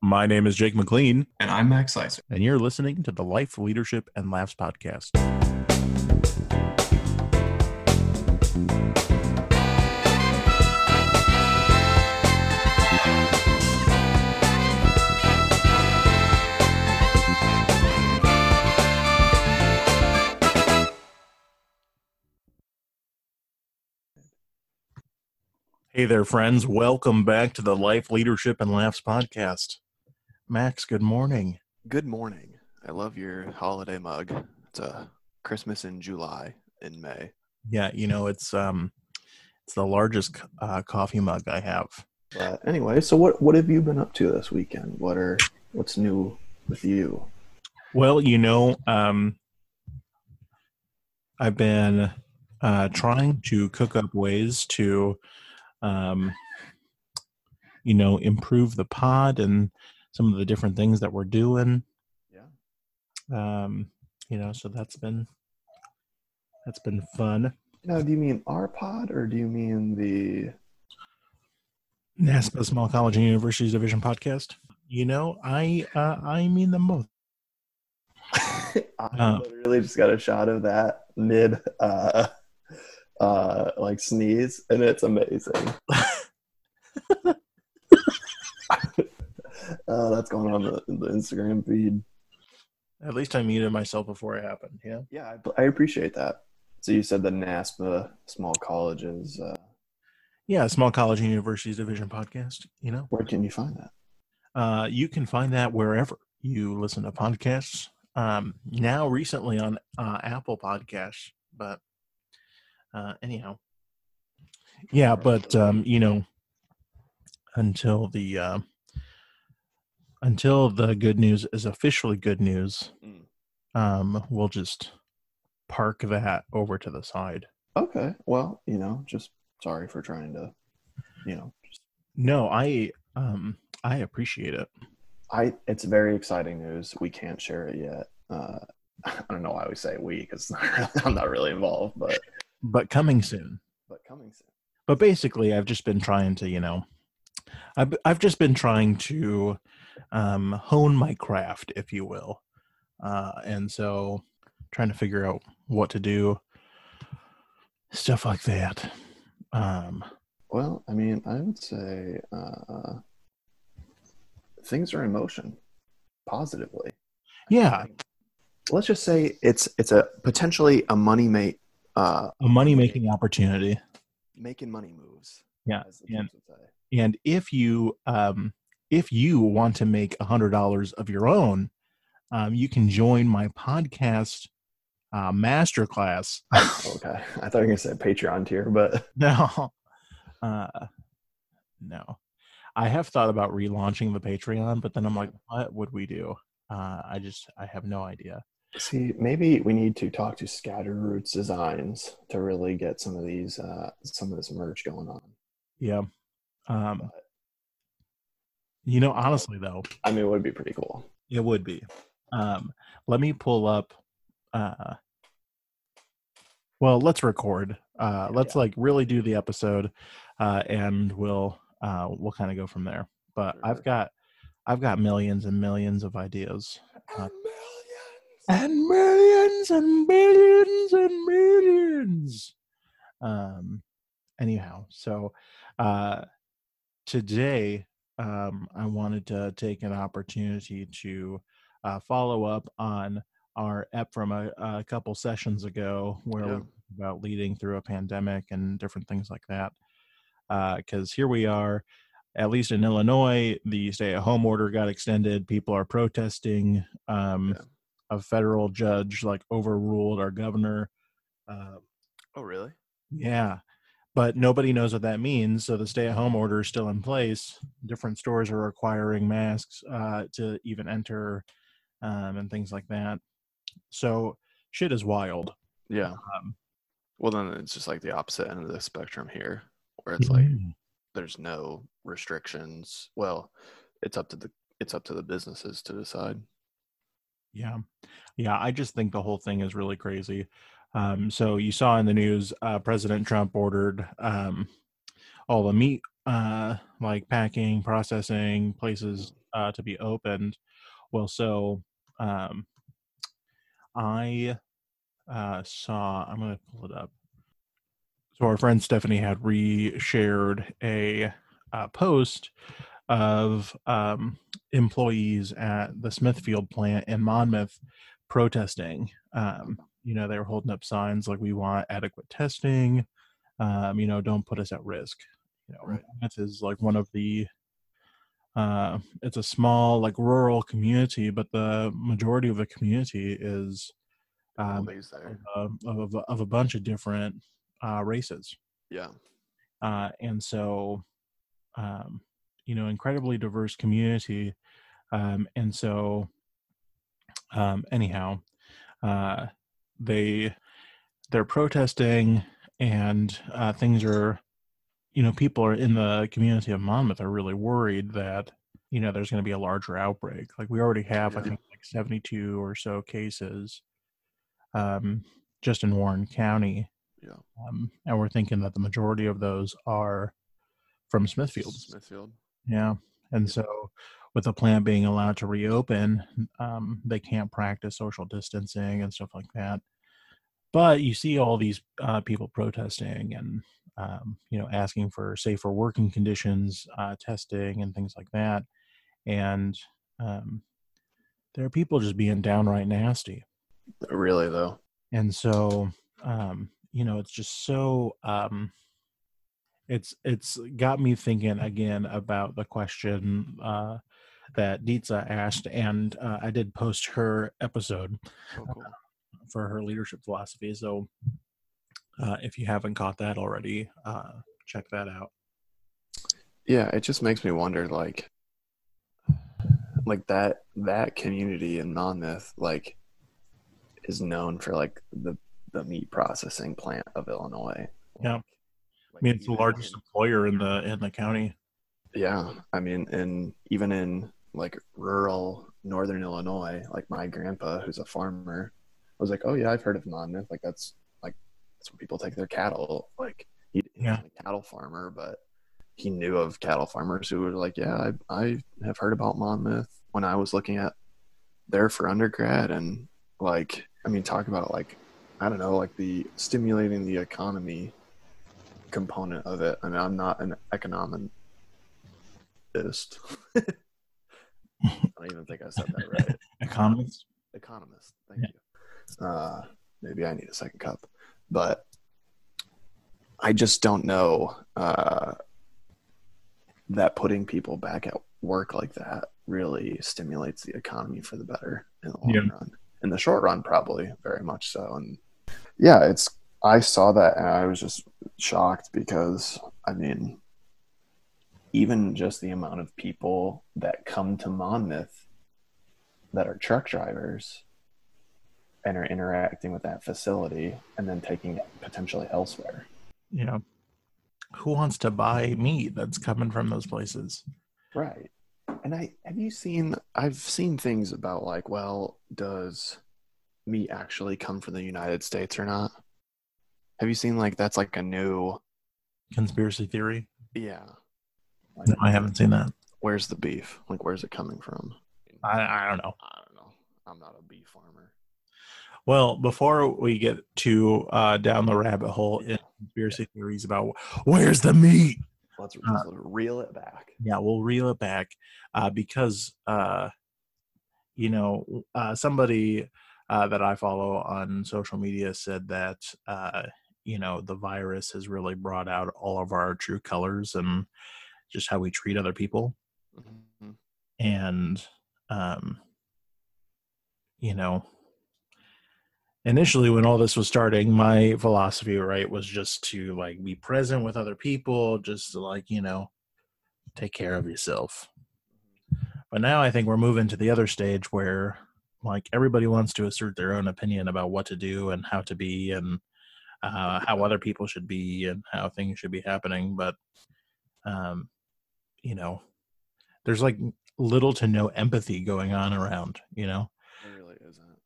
My name is Jake McLean, And I'm Max Slicer. and you're listening to the Life, Leadership, and Laughs podcast. Hey there, friends. Welcome back to the Life, Leadership, and Laughs podcast. Max, good morning. Good morning. I love your holiday mug. It's a Christmas in July in May. Yeah, you know it's um, it's the largest uh, coffee mug I have. But anyway, so what what have you been up to this weekend? What are what's new with you? Well, you know, um, I've been uh, trying to cook up ways to, um, you know, improve the pod and some of the different things that we're doing. Yeah. Um, you know, so that's been that's been fun. Now, do you mean our pod or do you mean the? NASPA Small College and Universities Division podcast. You know, I uh, I mean them both. I Uh. literally just got a shot of that mid, uh, uh, like sneeze, and it's amazing. uh, that's going on the, the Instagram feed. At least I muted myself before it happened. Yeah. Yeah, I, I appreciate that. So you said the NASPA small colleges. Uh, Yeah, Small College and Universities Division podcast. You know, where can you find that? uh, you can find that wherever you listen to podcasts. Um, now, recently on uh, Apple Podcasts, but uh, anyhow, yeah. But um, you know, until the uh, until the good news is officially good news, Mm. um, we'll just park that over to the side. Okay. Well, you know, just sorry for trying to, you know, just, No, I um, I appreciate it. I. It's very exciting news. We can't share it yet. Uh, I don't know why we say we because I'm not really involved, but but coming soon. but coming soon. But basically, I've just been trying to, you know, I've I've just been trying to um, hone my craft, if you will, uh, and so trying to figure out what to do, stuff like that. Um, Well, I mean, I would say uh, things are in motion positively. yeah, Let's just say it's it's a potentially a money mate uh, a money making opportunity. Making money moves. Yeah, and. And if you um, if you want to make a hundred dollars of your own, um, you can join my podcast uh, masterclass. okay, I thought you were gonna say Patreon tier, but No. Uh no. I have thought about relaunching the Patreon, but then I'm like, what would we do? Uh I just I have no idea. See, maybe we need to talk to Scatter Roots Designs to really get some of these, uh, some of this merch going on. Yeah. Um you know, honestly though, I mean, it would be pretty cool. it would be. Um let me pull up uh well, let's record. Uh let's Yeah. like really do the episode uh and we'll uh we'll kind of go from there. But I've got I've got millions and millions of ideas. Uh, And millions. and millions and millions and millions. Um, anyhow, so uh, today um, I wanted to take an opportunity to uh, follow up on our ep from a, a couple sessions ago where Yeah. talked about leading through a pandemic and different things like that. Because here we are, at least in Illinois, the stay-at-home order got extended. People are protesting. Um, Yeah. A federal judge like overruled our governor. Uh, Oh, really? yeah, but nobody knows what that means. So the stay-at-home order is still in place. Different stores are requiring masks uh, to even enter, um, and things like that. So shit is wild. Yeah. Um, Well, then it's just like the opposite end of the spectrum here, where it's like mm, there's no restrictions. Well, it's up to the it's up to the businesses to decide. Yeah. Yeah. I just think the whole thing is really crazy. Um, so you saw in the news, uh, President Trump ordered um, all the meat, uh, like packing, processing places uh, to be opened. Well, so um, I uh, saw. I'm going to pull it up. So our friend Stephanie had re-shared a uh, post of um, employees at the Smithfield plant in Monmouth protesting. Um, you know, they were holding up signs like "We want adequate testing." Um, you know, don't put us at risk. You know, Right. Monmouth is like one of the. Uh, it's a small, like rural community, but the majority of the community is um, Always there. of, of, of a bunch of different uh, races Yeah. uh, and so um, you know incredibly diverse community um, and so um, anyhow uh, they they're protesting and uh, things are you know people are in the community of monmouth are really worried that you know there's going to be a larger outbreak like we already have i think like 72 or so cases um, just in warren county Yeah. um, and we're thinking that the majority of those are from Smithfield. Smithfield. Yeah, and so with the plant being allowed to reopen, um, they can't practice social distancing and stuff like that. But you see all these uh, people protesting and um, you know asking for safer working conditions, uh, testing, and things like that. And um, there are people just being downright nasty Really though. and so um you know it's just so um it's it's got me thinking again about the question uh that Dietza asked and uh, I did post her episode Oh, cool. for her leadership philosophy so uh if you haven't caught that already uh check that out Yeah, it just makes me wonder like like that that community in Monmouth like is known for like the the meat processing plant of Illinois. Yeah. Like- I mean it's the largest employer in the in the county Yeah, I mean, and even in like rural northern Illinois, like my grandpa, who's a farmer, I was like, "Oh yeah, I've heard of Monmouth. Like that's like that's where people take their cattle. Like he, Yeah. a cattle farmer, but he knew of cattle farmers who were like, "Yeah, I, I have heard about Monmouth when I was looking at there for undergrad." And like, I mean, talk about like, I don't know, like the stimulating the economy component of it. I mean, I'm not an economist. I don't even think I said that right. economist Economist. Thank you. Uh, maybe I need a second cup, but I just don't know uh, that putting people back at work like that really stimulates the economy for the better in the long Yeah. run. In the short run, probably very much so. And yeah, it's. I saw that and I was just shocked because I mean, even just the amount of people that come to Monmouth that are truck drivers and are interacting with that facility and then taking it potentially elsewhere. you know who wants to buy meat that's coming from those places Right. And I have you seen I've seen things about like, well, does meat actually come from the United States or not? Have you seen like that's like a new conspiracy theory yeah. Like, no i haven't seen that Where's the beef? Like where's it coming from? i, I don't know I don't know. I'm not a beef farmer. Well, before we get too uh, down the rabbit hole in conspiracy theories about where's the meat, Let's Uh, just reel it back. yeah, we'll reel it back uh, because uh, you know uh, somebody uh, that I follow on social media said that uh, you know the virus has really brought out all of our true colors and just how we treat other people. Mhm. and um you know initially when all this was starting my philosophy right was just to like be present with other people just to like you know take care of yourself but now i think we're moving to the other stage where like everybody wants to assert their own opinion about what to do and how to be and uh, how other people should be and how things should be happening but um you know there's like little to no empathy going on around you know It really isn't.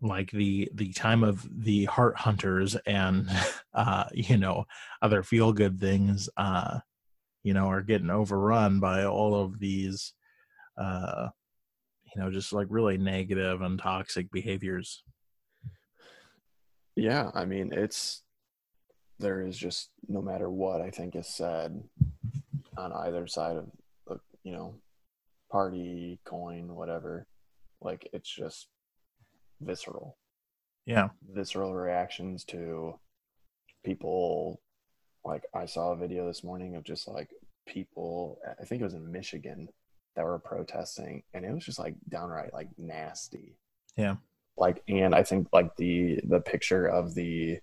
like the the time of the heart hunters and uh you know other feel good things uh you know are getting overrun by all of these uh, you know, just like really negative and toxic behaviors. Yeah, I mean, it's there is just no matter what I think is said on either side of the you know party, coin, whatever. Like it's just visceral, Yeah. visceral reactions to people. Like I saw a video this morning of just like people. I think it was in Michigan that were protesting, and it was just like downright like nasty. Yeah. Like, and I think like the the picture of the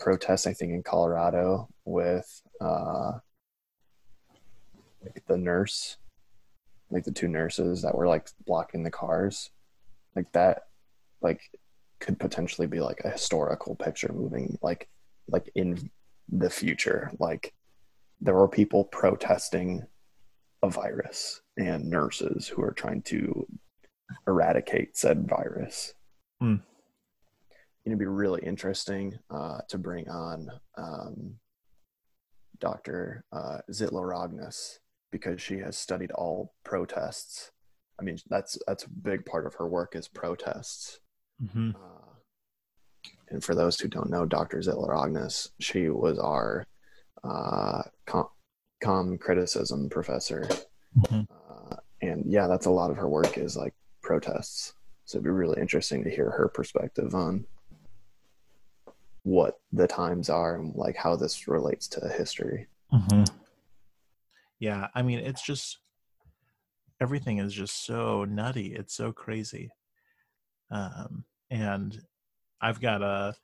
protest, I think in Colorado with uh like the nurse, like the two nurses that were like blocking the cars, like that, like could potentially be like a historical picture moving like like in the future. Like there were people protesting a virus and nurses who are trying to eradicate said virus. Hmm. It'd be really interesting uh, to bring on um, Dr. Uh, Zitla Rognes because she has studied all protests. I mean, that's that's a big part of her work is protests. hmm Uh, and for those who don't know, Dr. Zitla Rognes, she was our uh, com, com criticism professor. Mhm. Uh, and yeah, that's a lot of her work is like protests. So it'd be really interesting to hear her perspective on what the times are and like how this relates to history. hmm Yeah, I mean, it's just everything is just so nutty. It's so crazy. Um, and I've got a,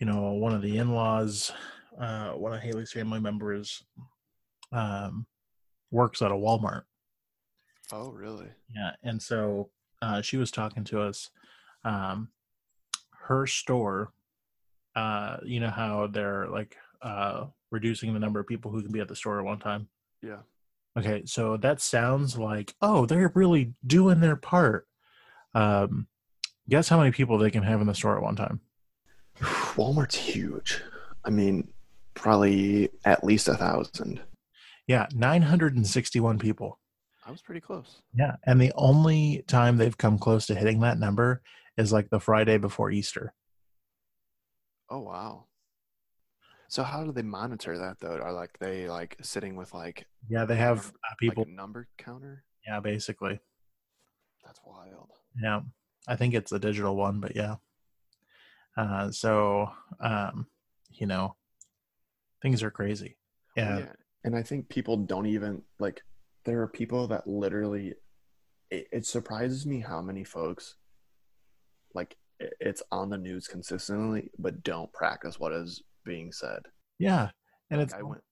you know, one of the in-laws, uh, one of Haley's family members, um, works at a Walmart. Oh, really? Yeah, and so uh, she was talking to us. Um, her store, uh, you know how they're like uh, reducing the number of people who can be at the store at one time. Yeah. Okay, so that sounds like oh, they're really doing their part. Um, guess how many people they can have in the store at one time? Walmart's huge. I mean, probably at least a thousand. Yeah, nine hundred and sixty-one people. I was pretty close. Yeah, and the only time they've come close to hitting that number is like the Friday before Easter. Oh, wow. So how do they monitor that though? Are like they like sitting with like Yeah, they have Number- uh, people. like number counter? yeah, basically. That's wild. Yeah, I think it's a digital one, but yeah. Uh, so, um, you know, things are crazy. Yeah, Yeah. And I think people don't even like there are people that literally it, it surprises me how many folks like it's on the news consistently but don't practice what is being said. yeah, and Like, it's I went.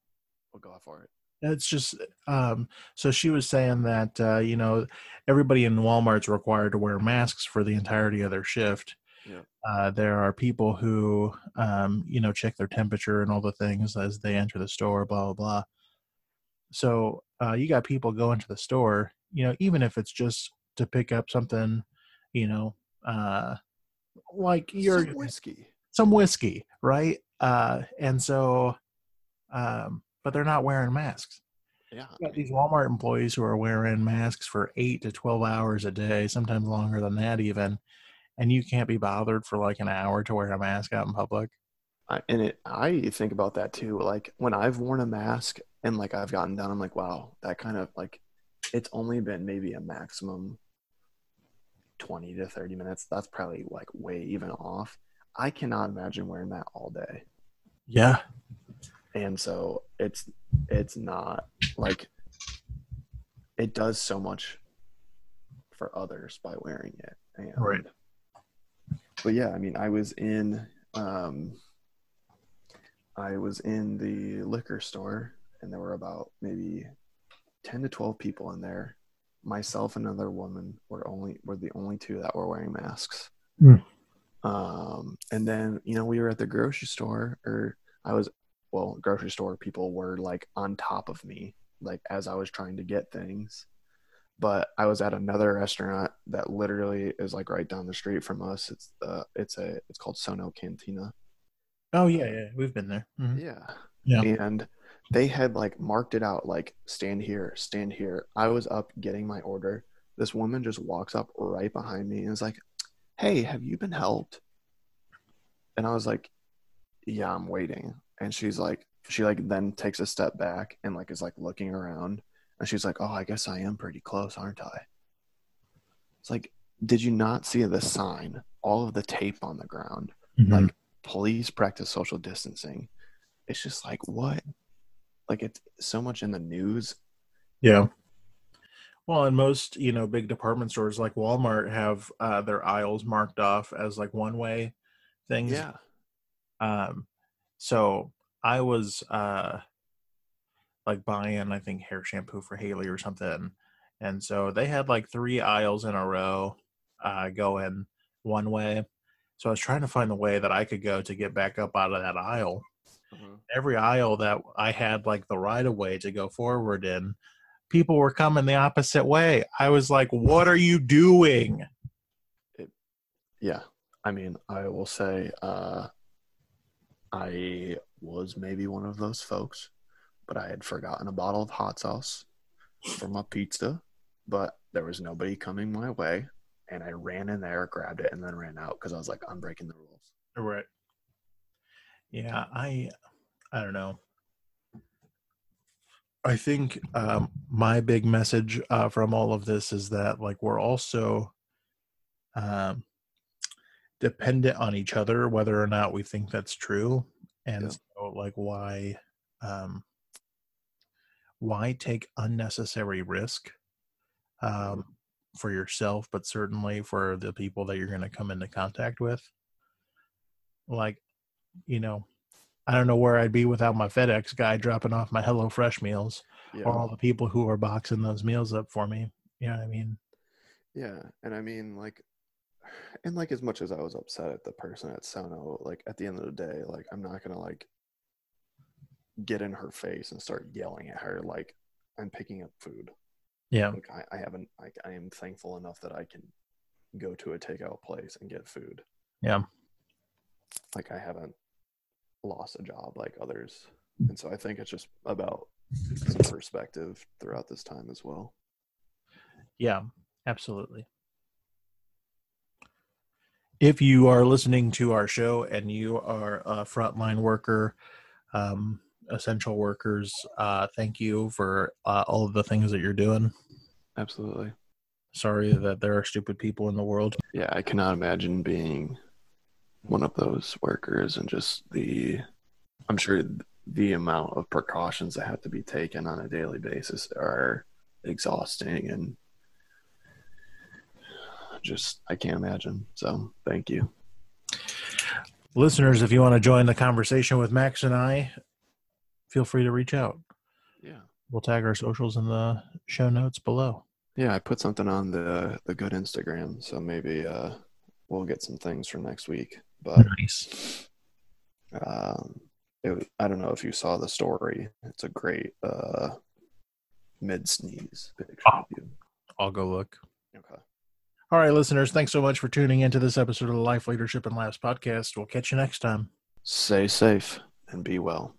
We'll go for it. it's just um. So she was saying that uh, you know everybody in Walmart's required to wear masks for the entirety of their shift. Yeah. Uh, there are people who um, you know check their temperature and all the things as they enter the store. Blah blah blah. So uh, you got people going to the store, you know, even if it's just to pick up something, you know, uh, like your Some whiskey. some whiskey, right? Uh, and so, um, but they're not wearing masks. Yeah. These Walmart employees who are wearing masks for eight to twelve hours a day, sometimes longer than that, even. And you can't be bothered for like an hour to wear a mask out in public. I, and it I think about that too. Like when I've worn a mask and like I've gotten done, I'm like, wow, that kind of like it's only been maybe a maximum 20 to 30 minutes. That's probably like way even off. I cannot imagine wearing that all day. Yeah, and so it's it's not like it does so much for others by wearing it and Right. but yeah i mean i was in um i was in the liquor store and there were about maybe 10 to 12 people in there myself and another woman were only were the only two that were wearing masks Hmm. Um and then you know we were at the grocery store or i was well grocery store people were like on top of me like as i was trying to get things but i was at another restaurant that literally is like right down the street from us it's uh it's a it's called sono cantina Oh yeah, yeah, we've been there. Mhm. yeah Yeah. and they had like marked it out like stand here, stand here. I was up getting my order. This woman just walks up right behind me and is like, "Hey, have you been helped?" And I was like, "Yeah, I'm waiting." And she's like, she like then takes a step back and like is like looking around and she's like, "Oh, I guess I am pretty close, aren't I?" It's like, did you not see the sign? All of the tape on the ground, Mhm. like please practice social distancing. It's just like what? Like it's so much in the news. Yeah. Well, and most, you know, big department stores like Walmart have uh, their aisles marked off as like one way things. Yeah. Um, so I was uh, like buying, I think, hair shampoo for Haley or something. And so they had like three aisles in a row uh, going one way. So I was trying to find the way that I could go to get back up out of that aisle. Every aisle that I had like the right of way to go forward in, people were coming the opposite way. I was like, what are you doing? Yeah. I mean, I will say uh I was maybe one of those folks, but I had forgotten a bottle of hot sauce for my pizza, but there was nobody coming my way, and I ran in there, grabbed it, and then ran out because I was like, I'm breaking the rules. Right. Yeah, I I don't know. I think um, my big message uh, from all of this is that like we're also um, dependent on each other, whether or not we think that's true, and Yeah. so like why um, why take unnecessary risk um, for yourself, but certainly for the people that you're going to come into contact with. Like, you know, I don't know where I'd be without my FedEx guy dropping off my Hello Fresh meals Yeah. or all the people who are boxing those meals up for me. You know what I mean? Yeah, and I mean, like, and like as much as I was upset at the person at Sono, like at the end of the day, like I'm not gonna like get in her face and start yelling at her like I'm picking up food. Yeah. Like I, I haven't, like I am thankful enough that I can go to a takeout place and get food. Yeah. Like I haven't lost a job like others, and so I think it's just about some perspective throughout this time as well. Yeah, absolutely. If you are listening to our show and you are a frontline worker, um, essential workers, uh, thank you for uh, all of the things that you're doing. Absolutely. Sorry that there are stupid people in the world. Yeah, I cannot imagine being one of those workers and just the I'm sure the amount of precautions that have to be taken on a daily basis are exhausting and just I can't imagine. So, thank you. Listeners, if you want to join the conversation with Max and I, feel free to reach out. Yeah. We'll tag our socials in the show notes below. Yeah, I put something on the the good Instagram, so maybe uh we'll get some things for next week. But Nice. um it, I don't know if you saw the story. It's a great uh mid sneeze picture of you. I'll go look. Okay. All right, listeners, thanks so much for tuning into this episode of the Life Leadership and Laughs podcast. We'll catch you next time. Stay safe and be well.